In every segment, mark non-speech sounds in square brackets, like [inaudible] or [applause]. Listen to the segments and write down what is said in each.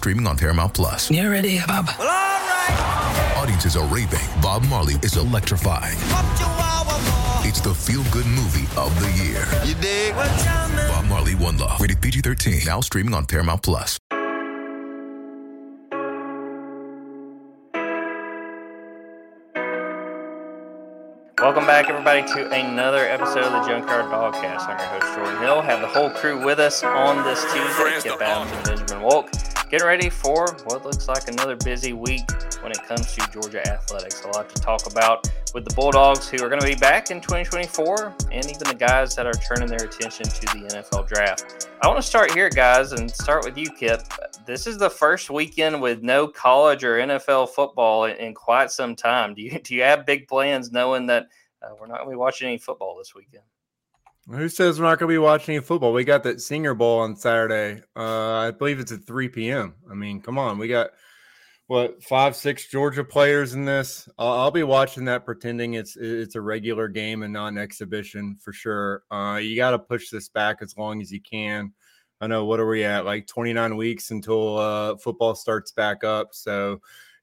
streaming on Paramount Plus. You ready, Bob? Well, all right. Audiences are raving. Bob Marley is electrifying. It's the feel-good movie of the year. You dig? Bob Marley, One Love. Rated PG-13. Now streaming on Paramount Plus. Welcome back, everybody, to another episode of the Junkyard Dawgcast. I'm your host, Jordan Hill. Have the whole crew with us on this Tuesday. Kipp Adams and Benjamin Wolk. Getting ready for what looks like another busy week when it comes to Georgia athletics. A lot to talk about with the Bulldogs, who are going to be back in 2024, and even the guys that are turning their attention to the NFL draft. I want to start here, guys, and start with you, Kipp. This is the first weekend with no college or NFL football in, quite some time. Do you do you have big plans, knowing that uh, we're not going to be watching any football this weekend? Who says we're not going to be watching any football? We got that Senior Bowl on Saturday. Uh, I believe it's at 3 p.m. I mean, come on. We got what five, six Georgia players in this. I'll, I'll be watching that, pretending it's it's a regular game and not an exhibition for sure. Uh, you got to push this back as long as you can. I know what are we at like 29 weeks until uh, football starts back up. So,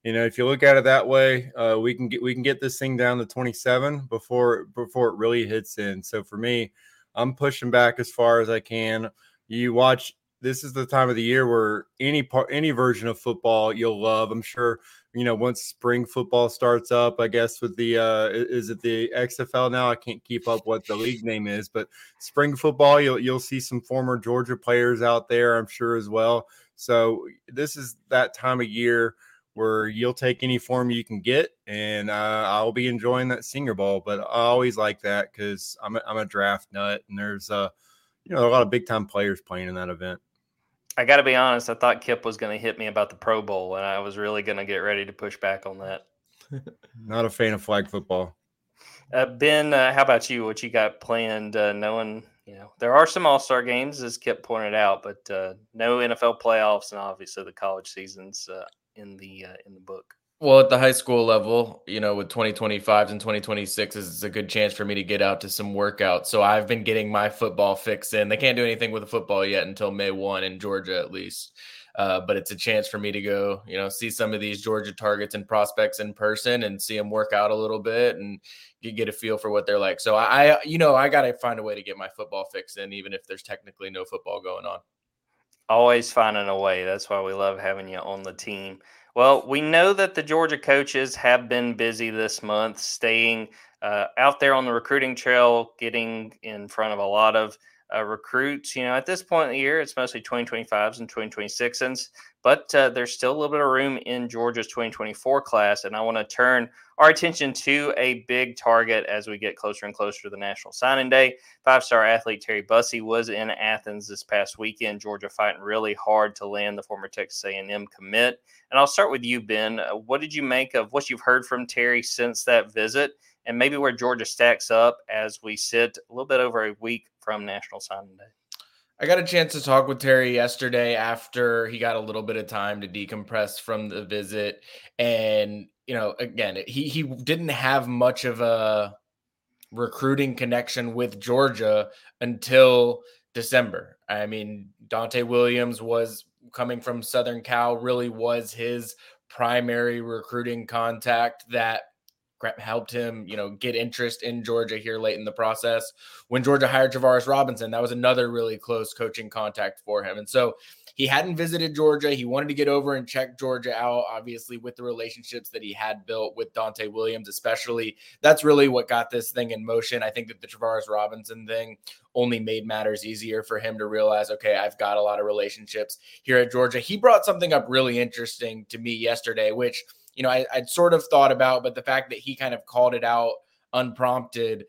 you know, if you look at it that way, uh, we can get we can get this thing down to 27 before before it really hits in. So for me, I'm pushing back as far as I can. You watch this is the time of the year where any part any version of football you'll love. I'm sure you know once spring football starts up. I guess with the uh is it the XFL now? I can't keep up what the league name is, but spring football you'll you'll see some former Georgia players out there. I'm sure as well. So this is that time of year where you'll take any form you can get, and uh, I'll be enjoying that Senior Bowl. But I always like that because I'm a, I'm a draft nut, and there's uh, you know a lot of big time players playing in that event. I got to be honest. I thought Kipp was going to hit me about the Pro Bowl, and I was really going to get ready to push back on that. [laughs] Not a fan of flag football. Uh, ben, uh, how about you? What you got planned? Uh, knowing you know there are some All Star games, as Kipp pointed out, but uh, no NFL playoffs, and obviously the college seasons uh, in the uh, in the book. Well, at the high school level, you know, with 2025s and 2026s, it's a good chance for me to get out to some workouts. So I've been getting my football fix in. They can't do anything with the football yet until May 1 in Georgia, at least. Uh, but it's a chance for me to go, you know, see some of these Georgia targets and prospects in person and see them work out a little bit and get a feel for what they're like. So I, you know, I got to find a way to get my football fix in, even if there's technically no football going on. Always finding a way. That's why we love having you on the team. Well, we know that the Georgia coaches have been busy this month, staying uh, out there on the recruiting trail, getting in front of a lot of uh, recruits. You know, at this point in the year, it's mostly 2025s and 2026s, but uh, there's still a little bit of room in Georgia's 2024 class. And I want to turn our attention to a big target as we get closer and closer to the National Signing Day. Five star athlete Terry Bussey was in Athens this past weekend. Georgia fighting really hard to land the former Texas A&M commit. And I'll start with you, Ben. Uh, what did you make of what you've heard from Terry since that visit? And maybe where Georgia stacks up as we sit a little bit over a week from National Signing Day. I got a chance to talk with Terry yesterday after he got a little bit of time to decompress from the visit. And, you know, again, he he didn't have much of a recruiting connection with Georgia until December. I mean, Donte Williams was coming from Southern Cal, really was his primary recruiting contact that helped him, you know, get interest in Georgia here late in the process. When Georgia hired Travaris Robinson, that was another really close coaching contact for him. And so he hadn't visited Georgia. He wanted to get over and check Georgia out, obviously, with the relationships that he had built with Donte Williams, especially. That's really what got this thing in motion. I think that the Travaris Robinson thing only made matters easier for him to realize, okay, I've got a lot of relationships here at Georgia. He brought something up really interesting to me yesterday, which – you know, I, would sort of thought about, but the fact that he kind of called it out unprompted,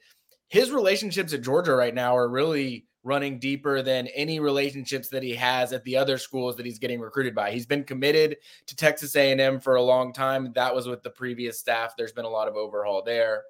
his relationships at Georgia right now are really running deeper than any relationships that he has at the other schools that he's getting recruited by. He's been committed to Texas A&M for a long time. That was with the previous staff. There's been a lot of overhaul there.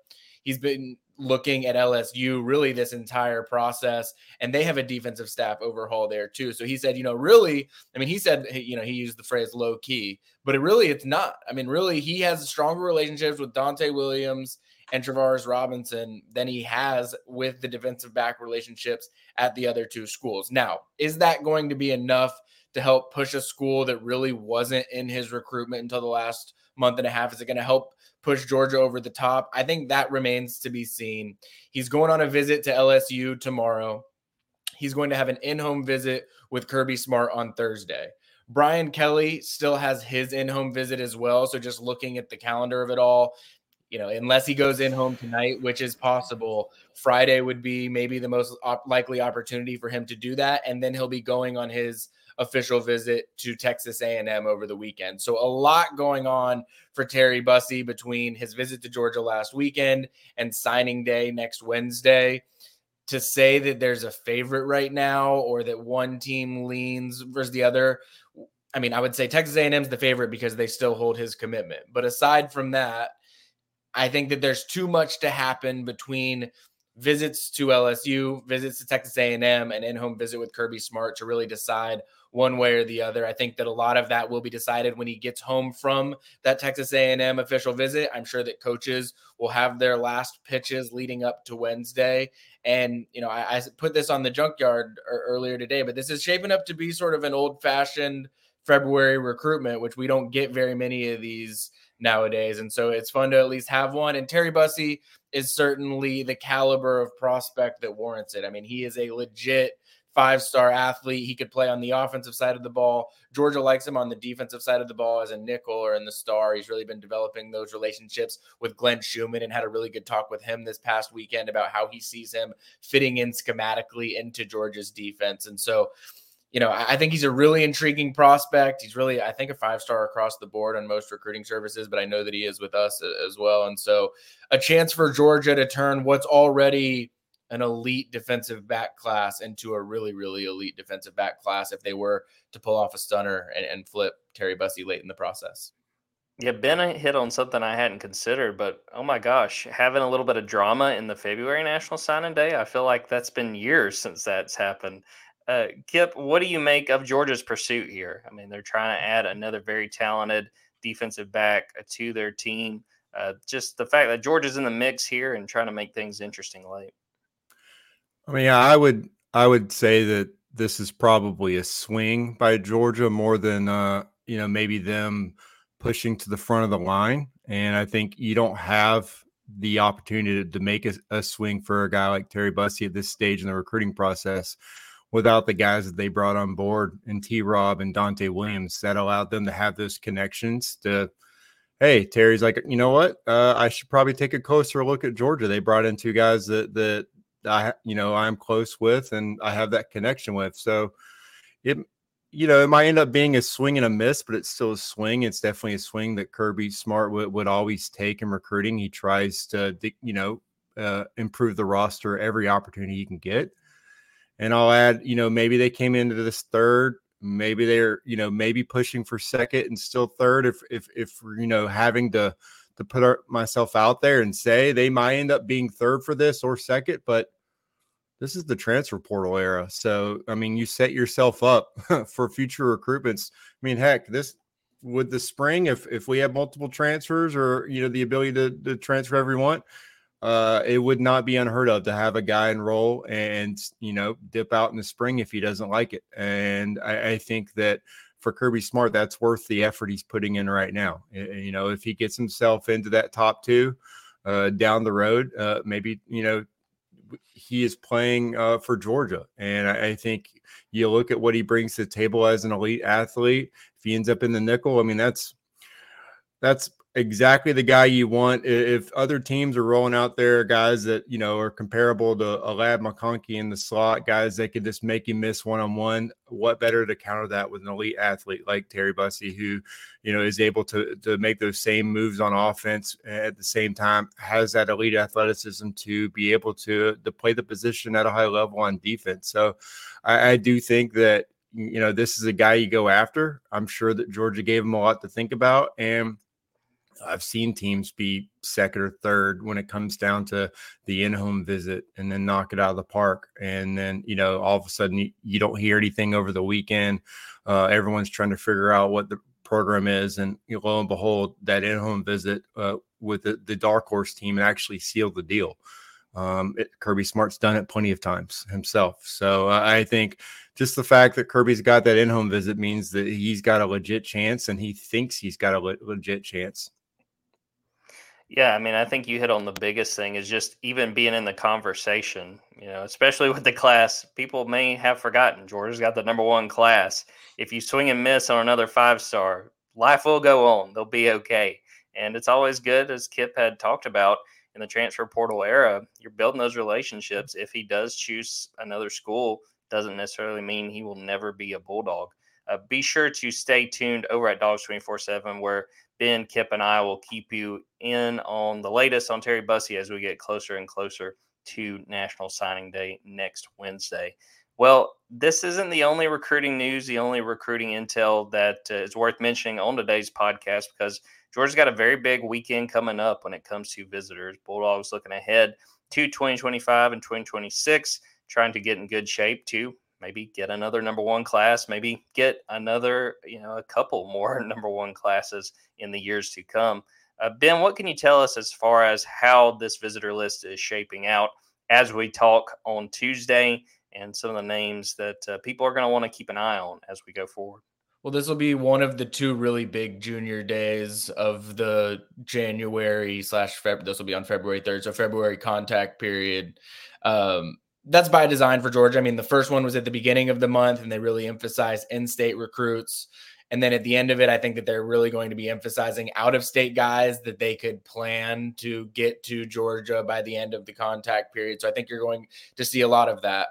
He's been looking at LSU really this entire process, and they have a defensive staff overhaul there too. So he said, you know, really, I mean, he said, you know, he used the phrase low key, but it really it's not. I mean, really, he has stronger relationships with Donte Williams and Travaris Robinson than he has with the defensive back relationships at the other two schools. Now, is that going to be enough to help push a school that really wasn't in his recruitment until the last month and a half? Is it going to help push Georgia over the top? I think that remains to be seen. He's going on a visit to LSU tomorrow. He's going to have an in home visit with Kirby Smart on Thursday. Brian Kelly still has his in home visit as well. So, just looking at the calendar of it all, you know, unless he goes in home tonight, which is possible, Friday would be maybe the most op- likely opportunity for him to do that, and then he'll be going on his official visit to Texas A&M over the weekend. So a lot going on for Terry Bussey between his visit to Georgia last weekend and signing day next Wednesday. To say that there's a favorite right now or that one team leans versus the other, I mean, I would say Texas A&M's the favorite because they still hold his commitment. But aside from that, I think that there's too much to happen between visits to LSU, visits to Texas A&M, and in-home visit with Kirby Smart to really decide one way or the other. I think that a lot of that will be decided when he gets home from that Texas A&M official visit. I'm sure that coaches will have their last pitches leading up to Wednesday. And you know, I, I put this on the junkyard earlier today, but this is shaping up to be sort of an old-fashioned February recruitment, which we don't get very many of these nowadays. And so it's fun to at least have one. And Terry Bussey is certainly the caliber of prospect that warrants it. I mean, he is a legit five star athlete. He could play on the offensive side of the ball. Georgia likes him on the defensive side of the ball as a nickel or in the star. He's really been developing those relationships with Glenn Schumann and had a really good talk with him this past weekend about how he sees him fitting in schematically into Georgia's defense. And so, you know, I think he's a really intriguing prospect. He's really, I think, a five star across the board on most recruiting services, but I know that he is with us as well. And so, a chance for Georgia to turn what's already an elite defensive back class into a really, really elite defensive back class if they were to pull off a stunner and, and flip Terry Bussey late in the process. Yeah, Ben hit on something I hadn't considered, but oh my gosh, having a little bit of drama in the February National Signing Day, I feel like that's been years since that's happened. Uh, Kipp, what do you make of Georgia's pursuit here? I mean, they're trying to add another very talented defensive back uh, to their team. Uh, just the fact that Georgia's in the mix here and trying to make things interesting late. I mean, I would I would say that this is probably a swing by Georgia more than uh, you know maybe them pushing to the front of the line. And I think you don't have the opportunity to, to make a, a swing for a guy like Terry Bussey at this stage in the recruiting process without the guys that they brought on board and T Rob and Donte Williams that allowed them to have those connections to hey Terry's like you know what uh, I should probably take a closer look at Georgia they brought in two guys that that I you know I'm close with and I have that connection with. So it you know it might end up being a swing and a miss but it's still a swing. It's definitely a swing that Kirby Smart would, would always take in recruiting. He tries to you know uh, improve the roster every opportunity he can get. And I'll add, you know, maybe they came into this third, maybe they're, you know, maybe pushing for second and still third. If if if you know having to to put myself out there and say they might end up being third for this or second, but this is the transfer portal era. So I mean, you set yourself up [laughs] for future recruitments. I mean, heck, this with the spring, if if we have multiple transfers or you know the ability to, to transfer everyone, uh, it would not be unheard of to have a guy enroll and you know dip out in the spring if he doesn't like it. And I, I think that for Kirby Smart, that's worth the effort he's putting in right now. You know, if he gets himself into that top two uh, down the road, uh, maybe you know he is playing uh, for Georgia, and I, I, think you look at what he brings to the table as an elite athlete. If he ends up in the nickel, I mean that's that's exactly the guy you want. If other teams are rolling out there guys that you know are comparable to a Ladd McConkey in the slot, guys that could just make you miss one on one, what better to counter that with an elite athlete like Terry Bussey, who you know is able to to make those same moves on offense at the same time, has that elite athleticism to be able to to play the position at a high level on defense. So I, I do think that you know this is a guy you go after. I'm sure that Georgia gave him a lot to think about and I've seen teams be second or third when it comes down to the in-home visit and then knock it out of the park. And then, you know, all of a sudden you, you don't hear anything over the weekend. Uh, everyone's trying to figure out what the program is. And you know, lo and behold, that in-home visit uh, with the, the dark horse team actually sealed the deal. Um, it, Kirby Smart's done it plenty of times himself. So uh, I think just the fact that Kirby's got that in-home visit means that he's got a legit chance and he thinks he's got a le- legit chance. Yeah, I mean, I think you hit on the biggest thing is just even being in the conversation, you know, especially with the class. People may have forgotten Georgia's got the number one class. If you swing and miss on another five star, life will go on. They'll be okay. And it's always good, as Kipp had talked about in the transfer portal era, you're building those relationships. If he does choose another school, doesn't necessarily mean he will never be a Bulldog. Uh, be sure to stay tuned over at Dawgs 24 7, where Ben, Kipp, and I will keep you in on the latest on Terry Bussey as we get closer and closer to National Signing Day next Wednesday. Well, this isn't the only recruiting news, the only recruiting intel that uh, is worth mentioning on today's podcast because Georgia's got a very big weekend coming up when it comes to visitors. Bulldogs looking ahead to 2025 and 2026, trying to get in good shape to maybe get another number one class, maybe get another, you know, a couple more [laughs] number one classes in the years to come. Uh, ben, what can you tell us as far as how this visitor list is shaping out as we talk on Tuesday and some of the names that uh, people are going to want to keep an eye on as we go forward? Well, this will be one of the two really big junior days of the January slash February. This will be on February 3rd. So, February contact period. Um, that's by design for Georgia. I mean, the first one was at the beginning of the month, and they really emphasized in-state recruits. And then at the end of it, I think that they're really going to be emphasizing out-of-state guys that they could plan to get to Georgia by the end of the contact period. So I think you're going to see a lot of that.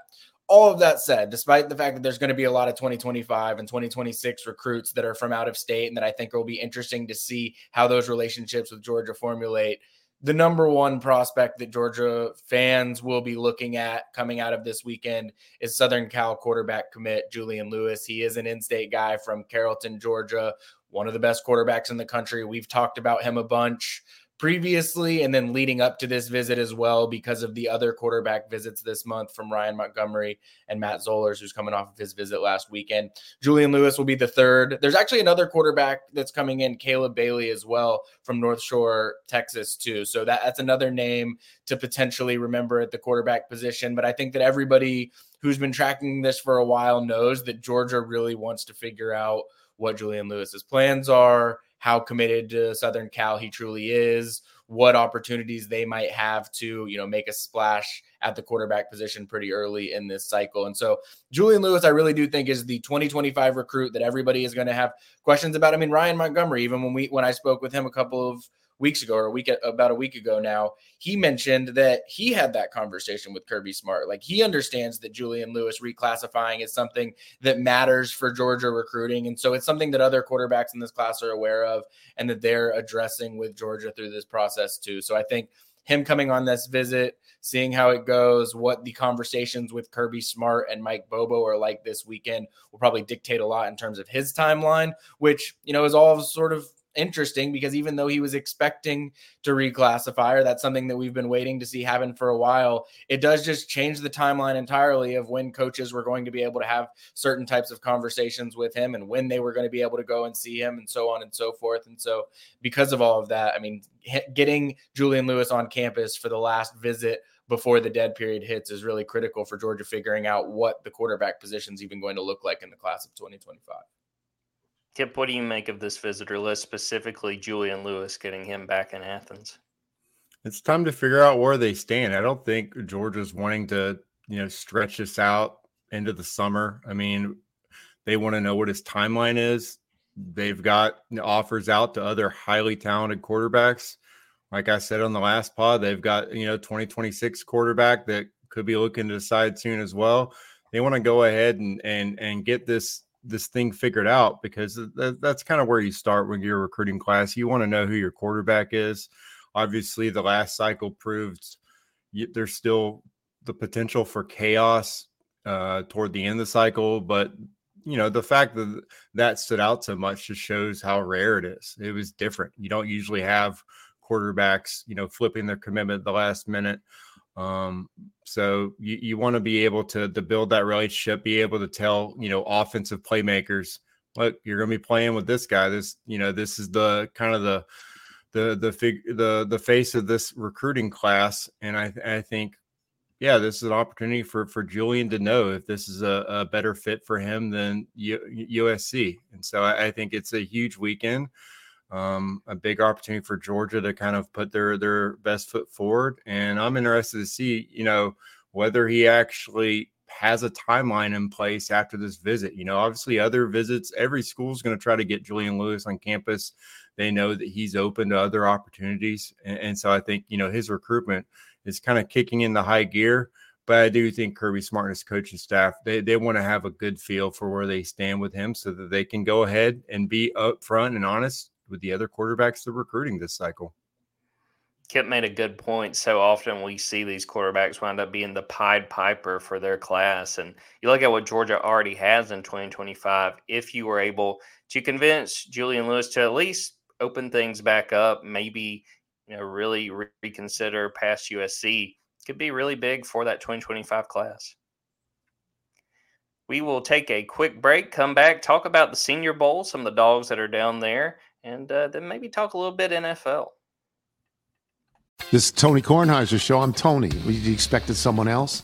All of that said, despite the fact that there's going to be a lot of 2025 and 2026 recruits that are from out of state, and that I think will be interesting to see how those relationships with Georgia formulate the number one prospect that Georgia fans will be looking at coming out of this weekend is Southern Cal quarterback commit Julian Lewis. He is an in state guy from Carrollton, Georgia, one of the best quarterbacks in the country. We've talked about him a bunch previously and then leading up to this visit as well because of the other quarterback visits this month from Ryan Montgomery and Matt Zollers, who's coming off of his visit last weekend. Julian Lewis will be the third. There's actually another quarterback that's coming in, Caleb Bailey, as well from North Shore, Texas, too. So that, that's another name to potentially remember at the quarterback position. But I think that everybody who's been tracking this for a while knows that Georgia really wants to figure out what Julian Lewis's plans are how committed to Southern Cal he truly is, what opportunities they might have to, you know, make a splash at the quarterback position pretty early in this cycle. And so Julian Lewis, I really do think is the 2025 recruit that everybody is going to have questions about. I mean, Ryan Montgomery, even when we when I spoke with him a couple of weeks ago or a week about a week ago now, he mentioned that he had that conversation with Kirby Smart. Like he understands that Julian Lewis reclassifying is something that matters for Georgia recruiting. And so it's something that other quarterbacks in this class are aware of and that they're addressing with Georgia through this process too. So I think him coming on this visit, seeing how it goes, what the conversations with Kirby Smart and Mike Bobo are like this weekend will probably dictate a lot in terms of his timeline, which, you know, is all sort of interesting because even though he was expecting to reclassify, or that's something that we've been waiting to see happen for a while, it does just change the timeline entirely of when coaches were going to be able to have certain types of conversations with him and when they were going to be able to go and see him and so on and so forth. And so, because of all of that, I mean, getting Julian Lewis on campus for the last visit before the dead period hits is really critical for Georgia figuring out what the quarterback position is even going to look like in the class of 2025. Kipp, what do you make of this visitor list, specifically Julian Lewis getting him back in Athens? It's time to figure out where they stand. I don't think Georgia's wanting to, you know, stretch this out into the summer. I mean, they want to know what his timeline is. they've got offers out to other highly talented quarterbacks. Like I said on the last pod, they've got you know 2026 quarterback that could be looking to decide soon as well. They want to go ahead and and and get this this thing figured out because that, that's kind of where you start when you're recruiting class. You want to know who your quarterback is. Obviously, the last cycle proved you, there's still the potential for chaos uh, toward the end of the cycle, but you know the fact that that stood out so much just shows how rare it is. It was different. You don't usually have quarterbacks, you know, flipping their commitment the last minute. Um, so you, you want to be able to to build that relationship, be able to tell you know offensive playmakers, look, you're going to be playing with this guy. This you know this is the kind of the the the fig the the face of this recruiting class, and I I think yeah, this is an opportunity for for Julian to know if this is a, a better fit for him than U, USC, and so I, I, think it's a huge weekend, um, a big opportunity for Georgia to kind of put their their best foot forward, and I'm interested to see you know whether he actually has a timeline in place after this visit. You know, obviously other visits, every school is going to try to get Julian Lewis on campus. They know that he's open to other opportunities, and, and so I think you know his recruitment is kind of kicking in the high gear. But I do think Kirby Smart and his coaching staff, they, they want to have a good feel for where they stand with him so that they can go ahead and be upfront and honest with the other quarterbacks they're recruiting this cycle. Kipp made a good point. So often we see these quarterbacks wind up being the Pied Piper for their class. And you look at what Georgia already has in 2025. If you were able to convince Julian Lewis to at least open things back up, maybe you know, really reconsider past USC could be really big for that 2025 class. We will take a quick break, come back, talk about the Senior Bowl, some of the dogs that are down there, and uh, then maybe talk a little bit NFL. This is Tony Kornheiser's show. I'm Tony. You expected someone else?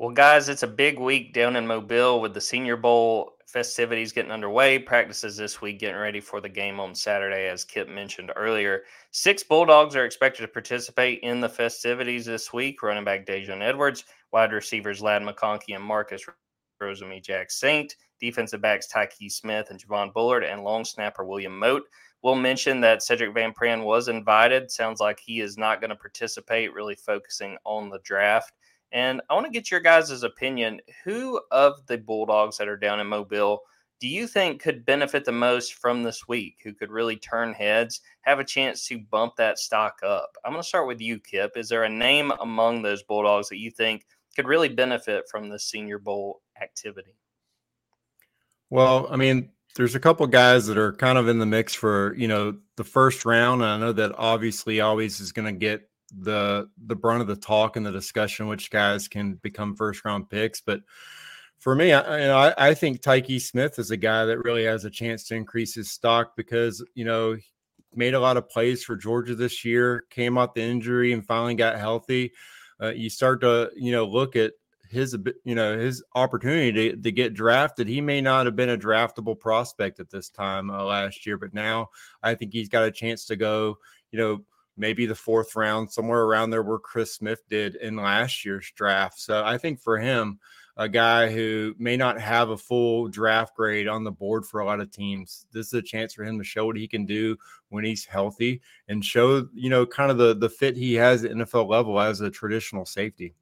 Well, guys, it's a big week down in Mobile with the Senior Bowl festivities getting underway. Practices this week, getting ready for the game on Saturday, as Kip mentioned earlier. Six Bulldogs are expected to participate in the festivities this week. Running back Daijun Edwards, wide receivers Ladd McConkey and Marcus Rosemy-Jacksaint, defensive backs Tykee Smith and Javon Bullard, and long snapper William Mote. We'll mention that Sedrick Van Pran was invited. Sounds like he is not going to participate, really focusing on the draft. And I want to get your guys' opinion. Who of the Bulldogs that are down in Mobile do you think could benefit the most from this week? Who could really turn heads, have a chance to bump that stock up? I'm going to start with you, Kipp. Is there a name among those Bulldogs that you think could really benefit from the Senior Bowl activity? Well, I mean, there's a couple guys that are kind of in the mix for you know the first round. I know that obviously always is going to get the the brunt of the talk and the discussion, which guys can become first round picks. But for me, I, you know, I, I think Tykee Smith is a guy that really has a chance to increase his stock because you know made a lot of plays for Georgia this year, came out the injury and finally got healthy. Uh, you start to you know look at his you know his opportunity to, to get drafted he may not have been a draftable prospect at this time uh, last year but now i think he's got a chance to go you know maybe the fourth round, somewhere around there where Chris Smith did in last year's draft. So I think for him, a guy who may not have a full draft grade on the board for a lot of teams, this is a chance for him to show what he can do when he's healthy and show, you know, kind of the the fit he has at NFL level as a traditional safety.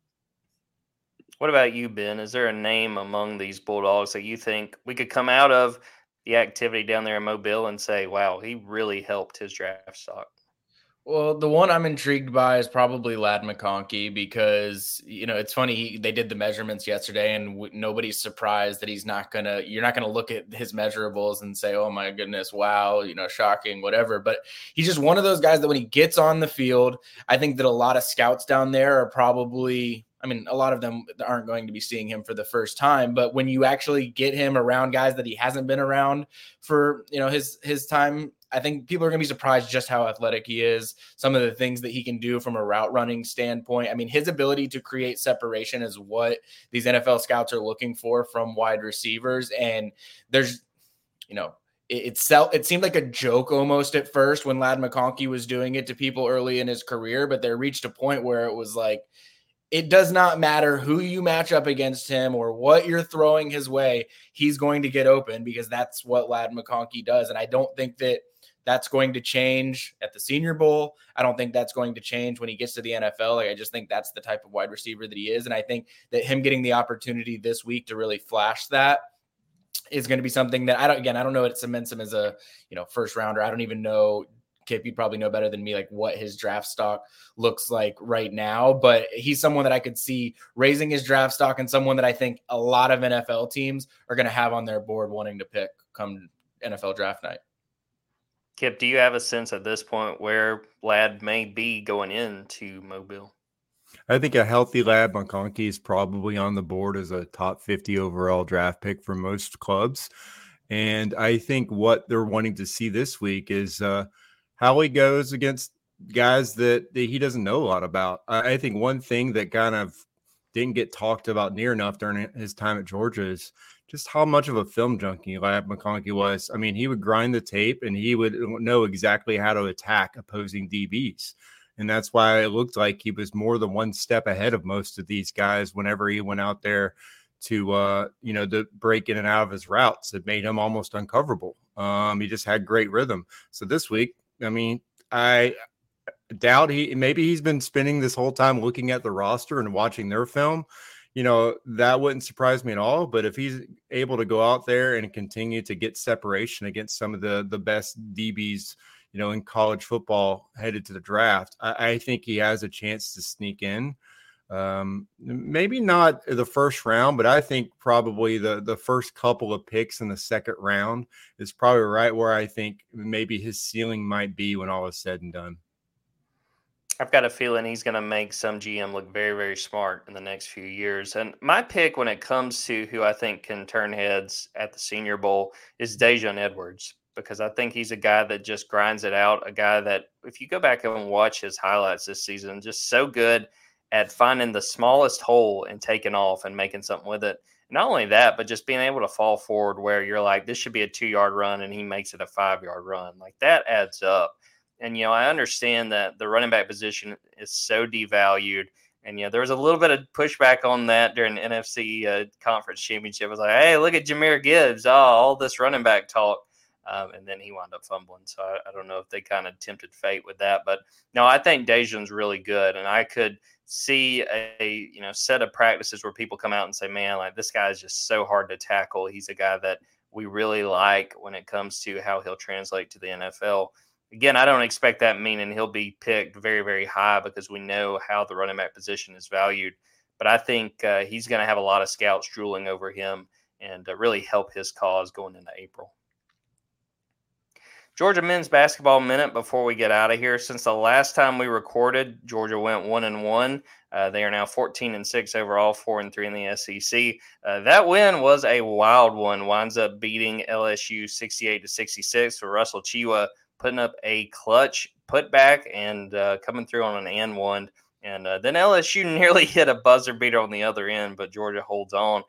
What about you, Ben? Is there a name among these Bulldogs that you think we could come out of the activity down there in Mobile and say, wow, he really helped his draft stock? Well, the one I'm intrigued by is probably Ladd McConkey because you know it's funny he, they did the measurements yesterday and w- nobody's surprised that he's not gonna. You're not gonna look at his measurables and say, "Oh my goodness, wow," you know, shocking, whatever. But he's just one of those guys that when he gets on the field, I think that a lot of scouts down there are probably I mean, a lot of them aren't going to be seeing him for the first time, but when you actually get him around guys that he hasn't been around for, you know, his his time, I think people are going to be surprised just how athletic he is. Some of the things that he can do from a route running standpoint. I mean, his ability to create separation is what these NFL scouts are looking for from wide receivers and there's you know, it, it, it seemed like a joke almost at first when Ladd McConkey was doing it to people early in his career, but they reached a point where it was like it does not matter who you match up against him or what you're throwing his way, he's going to get open because that's what Ladd McConkey does. And I don't think that that's going to change at the Senior Bowl. I don't think that's going to change when he gets to the NFL. Like I just think that's the type of wide receiver that he is, and I think that him getting the opportunity this week to really flash that is going to be something that I don't. Again, I don't know what cements him as a you know first rounder. I don't even know Kipp, you probably know better than me, like what his draft stock looks like right now. But he's someone that I could see raising his draft stock and someone that I think a lot of NFL teams are going to have on their board wanting to pick come NFL draft night. Kipp, do you have a sense at this point where Ladd may be going into Mobile? I think a healthy Ladd McConkey is probably on the board as a top 50 overall draft pick for most clubs. And I think what they're wanting to see this week is uh, how he goes against guys that, that he doesn't know a lot about. I, I think one thing that kind of didn't get talked about near enough during his time at Georgia is just how much of a film junkie Ladd McConkey was. I mean, he would grind the tape and he would know exactly how to attack opposing DBs. And that's why it looked like he was more than one step ahead of most of these guys whenever he went out there to uh, you know, to break in and out of his routes. It made him almost uncoverable. Um, he just had great rhythm. So this week, I mean, I doubt he maybe he's been spending this whole time looking at the roster and watching their film. You know, that wouldn't surprise me at all. But if he's able to go out there and continue to get separation against some of the the best DBs, you know, in college football headed to the draft, I, I think he has a chance to sneak in. Um, maybe not the first round, but I think probably the the first couple of picks in the second round is probably right where I think maybe his ceiling might be when all is said and done. I've got a feeling he's going to make some GM look very, very smart in the next few years. And my pick when it comes to who I think can turn heads at the Senior Bowl is Daijun Edwards because I think he's a guy that just grinds it out. A guy that, if you go back and watch his highlights this season, just so good at finding the smallest hole and taking off and making something with it. Not only that, but just being able to fall forward where you're like, this should be a two yard run and he makes it a five yard run. Like that adds up. And, you know, I understand that the running back position is so devalued. And, you know, there was a little bit of pushback on that during the NFC uh, conference championship. It was like, hey, look at Jahmyr Gibbs. Oh, all this running back talk. Um, and then he wound up fumbling. So I, I don't know if they kind of tempted fate with that. But no, I think Daijun's really good. And I could see a you know set of practices where people come out and say, "Man, like this guy is just so hard to tackle. He's a guy that we really like when it comes to how he'll translate to the NFL." Again, I don't expect that meaning he'll be picked very, very high because we know how the running back position is valued. But I think uh, he's going to have a lot of scouts drooling over him and uh, really help his cause going into April. Georgia men's basketball minute before we get out of here. Since the last time we recorded, Georgia went one and one. Uh, they are now 14 and six overall, four and three in the SEC. Uh, that win was a wild one. Winds up beating LSU 68 to 66 for Russell Tchewa putting up a clutch putback and uh, coming through on an and one. And uh, then LSU [laughs] nearly hit a buzzer beater on the other end, but Georgia holds on.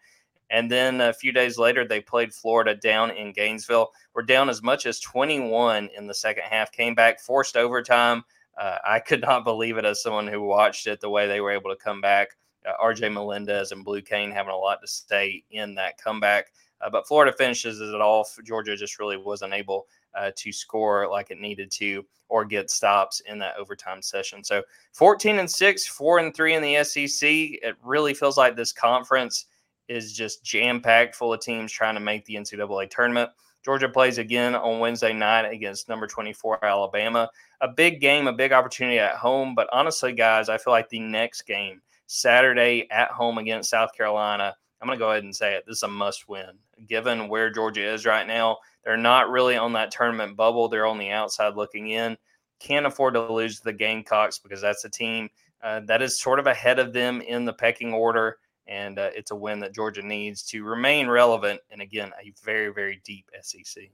And then a few days later, they played Florida down in Gainesville. We're down as much as 21 in the second half, came back, forced overtime. Uh, I could not believe it as someone who watched it the way they were able to come back. Uh, RJ Melendez and Blue Cain having a lot to say in that comeback. Uh, but Florida finishes it off. Georgia just really wasn't able uh, to score like it needed to or get stops in that overtime session. So 14 and 6, 4 and 3 in the SEC. It really feels like this conference is just jam packed full of teams trying to make the NCAA tournament. Georgia plays again on Wednesday night against number 24 Alabama. A big game, a big opportunity at home. But honestly, guys, I feel like the next game, Saturday at home against South Carolina, I'm going to go ahead and say it. This is a must win. Given where Georgia is right now, they're not really on that tournament bubble. They're on the outside looking in. Can't afford to lose the Gamecocks because that's a team uh, that is sort of ahead of them in the pecking order. And uh, it's a win that Georgia needs to remain relevant. And again, a very, very deep SEC.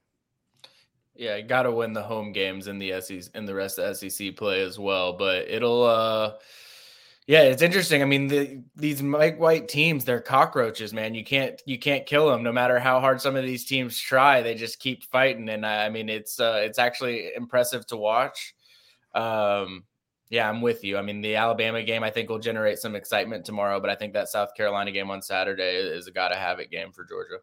Yeah, got to win the home games in the SEC in the rest of SEC play as well. But it'll, uh, yeah, it's interesting. I mean, the, these Mike White teams, they're cockroaches, man. You can't you can't kill them, no matter how hard some of these teams try. They just keep fighting, and I, I mean, it's uh, it's actually impressive to watch. Um, yeah, I'm with you. I mean, the Alabama game I think will generate some excitement tomorrow, but I think that South Carolina game on Saturday is a got to have it game for Georgia.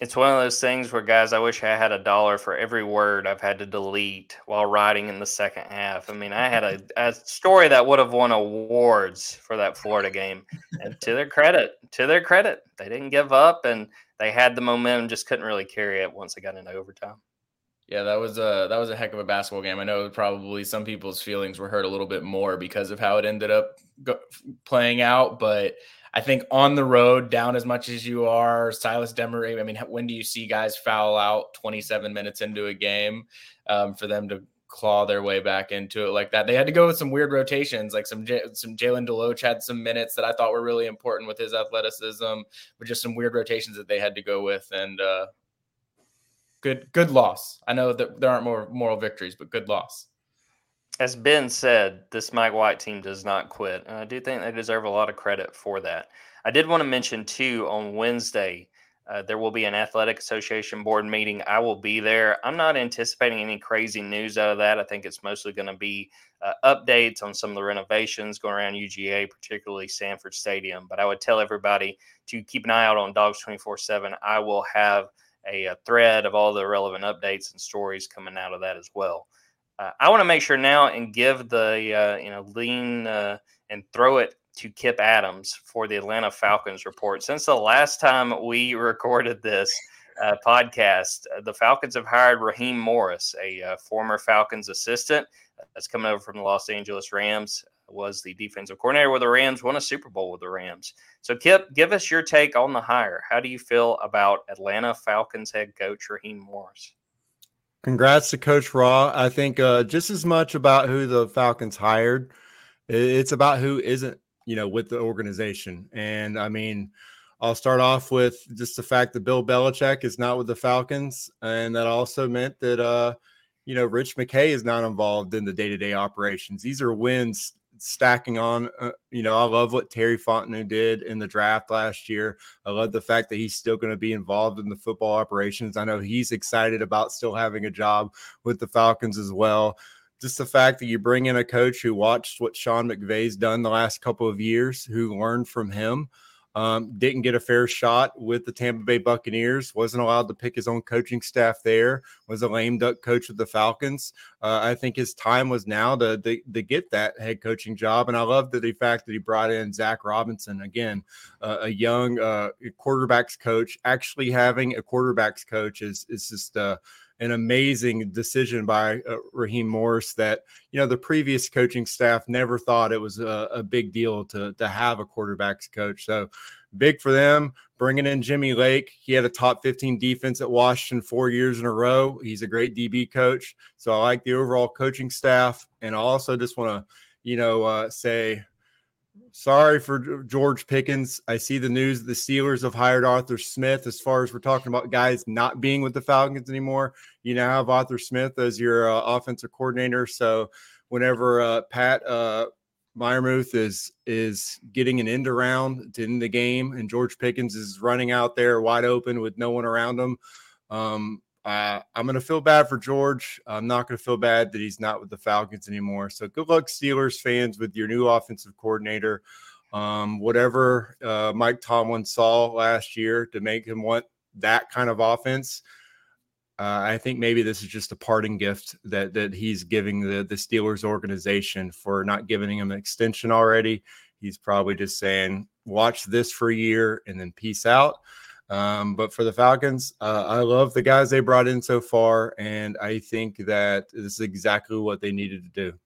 It's one of those things where, guys, I wish I had a dollar for every word I've had to delete while writing in the second half. I mean, I had a, [laughs] a story that would have won awards for that Florida game. And to their credit, to their credit, they didn't give up and they had the momentum, just couldn't really carry it once they got into overtime. Yeah, that was a that was a heck of a basketball game. I know probably some people's feelings were hurt a little bit more because of how it ended up go, playing out, but I think on the road, down as much as you are, Silas Demary. I mean, when do you see guys foul out 27 minutes into a game um, for them to claw their way back into it like that? They had to go with some weird rotations, like some some Jalen Deloach had some minutes that I thought were really important with his athleticism, but just some weird rotations that they had to go with, and uh, good good loss. I know that there aren't more moral victories, but good loss. As Ben said, this Mike White team does not quit, and I do think they deserve a lot of credit for that. I did want to mention too on Wednesday. Uh, there will be an athletic association board meeting. I will be there. I'm not anticipating any crazy news out of that. I think it's mostly going to be uh, updates on some of the renovations going around UGA, particularly Sanford Stadium. But I would tell everybody to keep an eye out on Dawgs 24 7. I will have a, a, thread of all the relevant updates and stories coming out of that as well. Uh, I want to make sure now and give the uh, you know lean uh, and throw it to Kipp Adams for the Atlanta Falcons report. Since the last time we [laughs] recorded this uh, podcast, uh, the Falcons have hired Raheem Morris, a uh, former Falcons assistant that's coming over from the Los Angeles Rams. Was the defensive coordinator with the Rams, won a Super Bowl with the Rams. So, Kipp, give us your take on the hire. How do you feel about Atlanta Falcons head coach Raheem Morris? Congrats to Coach Rah. I think uh, just as much about who the Falcons hired, it's about who isn't, you know, with the organization. And I mean, I'll start off with just the fact that Bill Belichick is not with the Falcons, and that also meant that, uh, you know, Rich McKay is not involved in the day-to-day operations. These are wins stacking on. Uh, you know, I love what Terry Fontenot did in the draft last year. I love the fact that he's still going to be involved in the football operations. I know he's excited about still having a job with the Falcons as well. Just the fact that you bring in a coach who watched what Sean McVay's done the last couple of years, who learned from him. Um, didn't get a fair shot with the Tampa Bay Buccaneers. Wasn't allowed to pick his own coaching staff there. Was a lame duck coach with the Falcons. Uh, I think his time was now to, to, to get that head coaching job. And I love the, fact that he brought in Zach Robinson again, uh, a young uh, quarterbacks coach. Actually having a quarterbacks coach is is just uh, an amazing decision by uh, Raheem Morris that you know the previous coaching staff never thought it was a, a, big deal to to have a quarterbacks coach. So big for them bringing in Jimmy Lake. He had a top 15 defense at Washington four years in a row. He's a great DB coach. So I like the overall coaching staff, and I also just want to you know uh, say sorry for George Pickens. I see the news the Steelers have hired Arthur Smith. As far as we're talking about guys not being with the Falcons anymore, you now have Arthur Smith as your uh, offensive coordinator. So whenever uh, Pat uh, Freiermuth is is getting an end around to end the game, and George Pickens is running out there wide open with no one around him. Um, uh, I'm going to feel bad for George. I'm not going to feel bad that he's not with the Falcons anymore. So good luck, Steelers fans, with your new offensive coordinator. Um, whatever uh, Mike Tomlin saw last year to make him want that kind of offense. Uh, I think maybe this is just a parting gift that that he's giving the the Steelers organization for not giving him an extension already. He's probably just saying, "Watch this for a year and then peace out." Um, but for the Falcons, uh, I love the guys they brought in so far, and I think that this is exactly what they needed to do.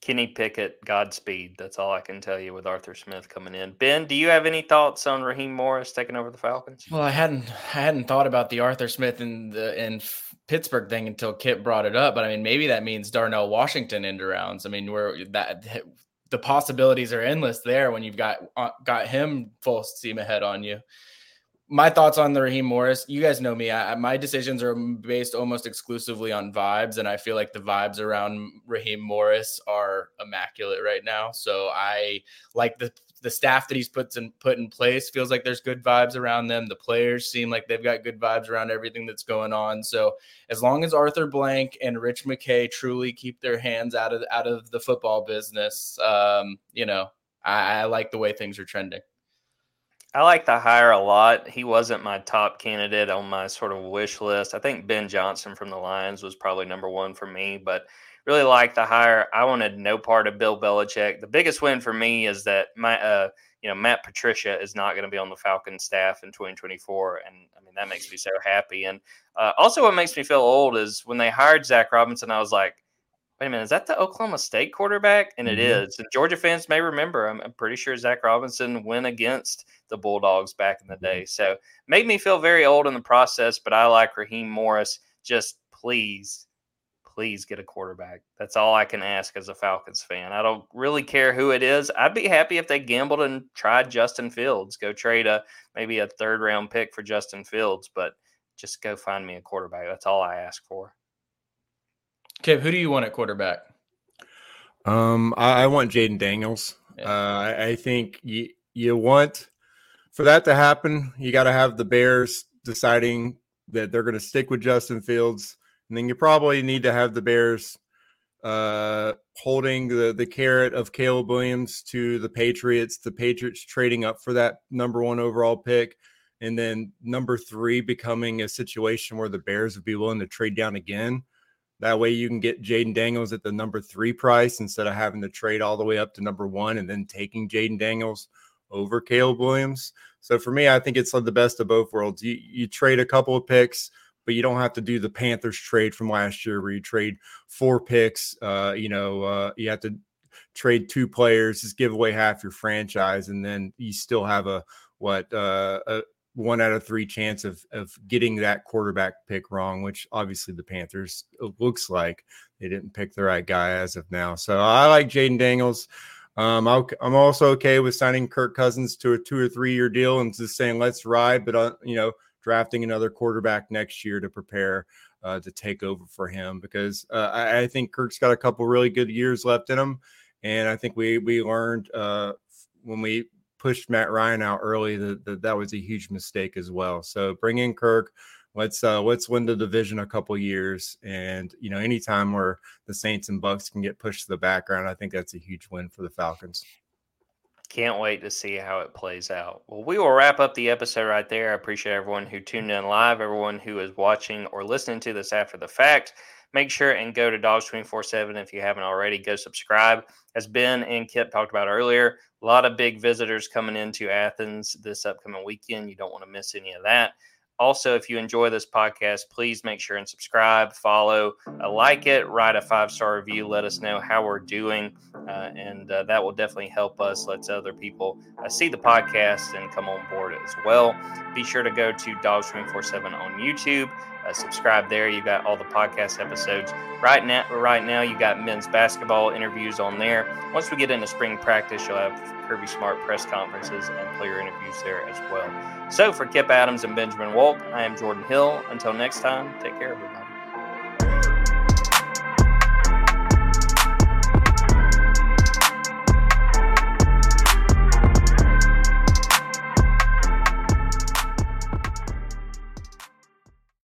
Kenny Pickett, Godspeed. That's all I can tell you with Arthur Smith coming in. Ben, do you have any thoughts on Raheem Morris taking over the Falcons? Well, I hadn't I hadn't thought about the Arthur Smith and the and Pittsburgh thing until Kipp brought it up. But I mean, maybe that means Darnell Washington into rounds. I mean, where that the possibilities are endless there when you've got uh, got him full steam ahead on you my thoughts on the Raheem Morris. You guys know me. I, my decisions are based almost exclusively on vibes, and I feel like the vibes around Raheem Morris are immaculate right now. So I like the the staff that he's put in put in place. Feels like there's good vibes around them. The players seem like they've got good vibes around everything that's going on. So as long as Arthur Blank and Rich McKay truly keep their hands out of out of the football business, um, you know, I, I like the way things are trending. I like the hire a lot. He wasn't my top candidate on my sort of wish list. I think Ben Johnson from the Lions was probably number one for me, but really like the hire. I wanted no part of Bill Belichick. The biggest win for me is that my, uh, you know, Matt Patricia is not going to be on the Falcons staff in 2024, and I mean that makes me so happy. And uh, also, what makes me feel old is when they hired Zach Robinson, I was like, wait a minute, is that the Oklahoma State quarterback? And it mm-hmm. is. And Georgia fans may remember, I'm, I'm, pretty sure Zac Robinson went against the Bulldogs back in the day. So made me feel very old in the process, but I like Raheem Morris. Just please, please get a quarterback. That's all I can ask as a Falcons fan. I don't really care who it is. I'd be happy if they gambled and tried Justin Fields, go trade a maybe a third round pick for Justin Fields, but just go find me a quarterback. That's all I ask for. Kipp, who do you want at quarterback? Um, I, I want Jayden Daniels. Yeah. Uh, I, I, think you you want for that to happen, you got to have the Bears deciding that they're going to stick with Justin Fields, and then you probably need to have the Bears uh, holding the the carrot of Caleb Williams to the Patriots. The Patriots trading up for that number one overall pick, and then number three becoming a situation where the Bears would be willing to trade down again that way you can get Jayden Daniels at the number three price instead of having to trade all the way up to number one and then taking Jayden Daniels over Caleb Williams. So for me, I think it's the best of both worlds. You you trade a couple of picks, but you don't have to do the Panthers trade from last year where you trade four picks. Uh, you know, uh, you have to trade two players, just give away half your franchise, and then you still have a what uh, a, one out of three chance of of getting that quarterback pick wrong, which obviously the Panthers looks like they didn't pick the right guy as of now. So I like Jayden Daniels. Um, i am also okay with signing Kirk Cousins to a two or three year deal and just saying let's ride, but uh, you know drafting another quarterback next year to prepare uh, to take over for him because uh, I, I, think Kirk's got a couple really good years left in him, and I think we we learned uh, when we pushed Matt Ryan out early, that, that that was a huge mistake as well. So bring in Kirk. Let's uh, let's win the division a couple years, and you know, anytime where the Saints and Bucks can get pushed to the background, I think that's a huge win for the Falcons. Can't wait to see how it plays out. Well, we will wrap up the episode right there. I appreciate everyone who tuned in live, everyone who is watching or listening to this after the fact. Make sure and go to Dawgs 24 7 if you haven't already. Go subscribe. As Ben and Kipp talked about earlier, a lot of big visitors coming into Athens this upcoming weekend. You don't want to miss any of that. Also, if you enjoy this podcast, please make sure and subscribe, follow, uh, like it, write a five star review. Let us know how we're doing. Uh, and uh, that will definitely help us, let other people uh, see the podcast and come on board as well. Be sure to go to Dawgs 24 7 on YouTube. Uh, subscribe there. You got all the podcast episodes. Right now, right now, you got men's basketball interviews on there. Once we get into spring practice, you'll have Kirby Smart press conferences and player interviews there as well. So for Kipp Adams and Benjamin Wolk, I am Jordan Hill. Until next time, take care, everybody.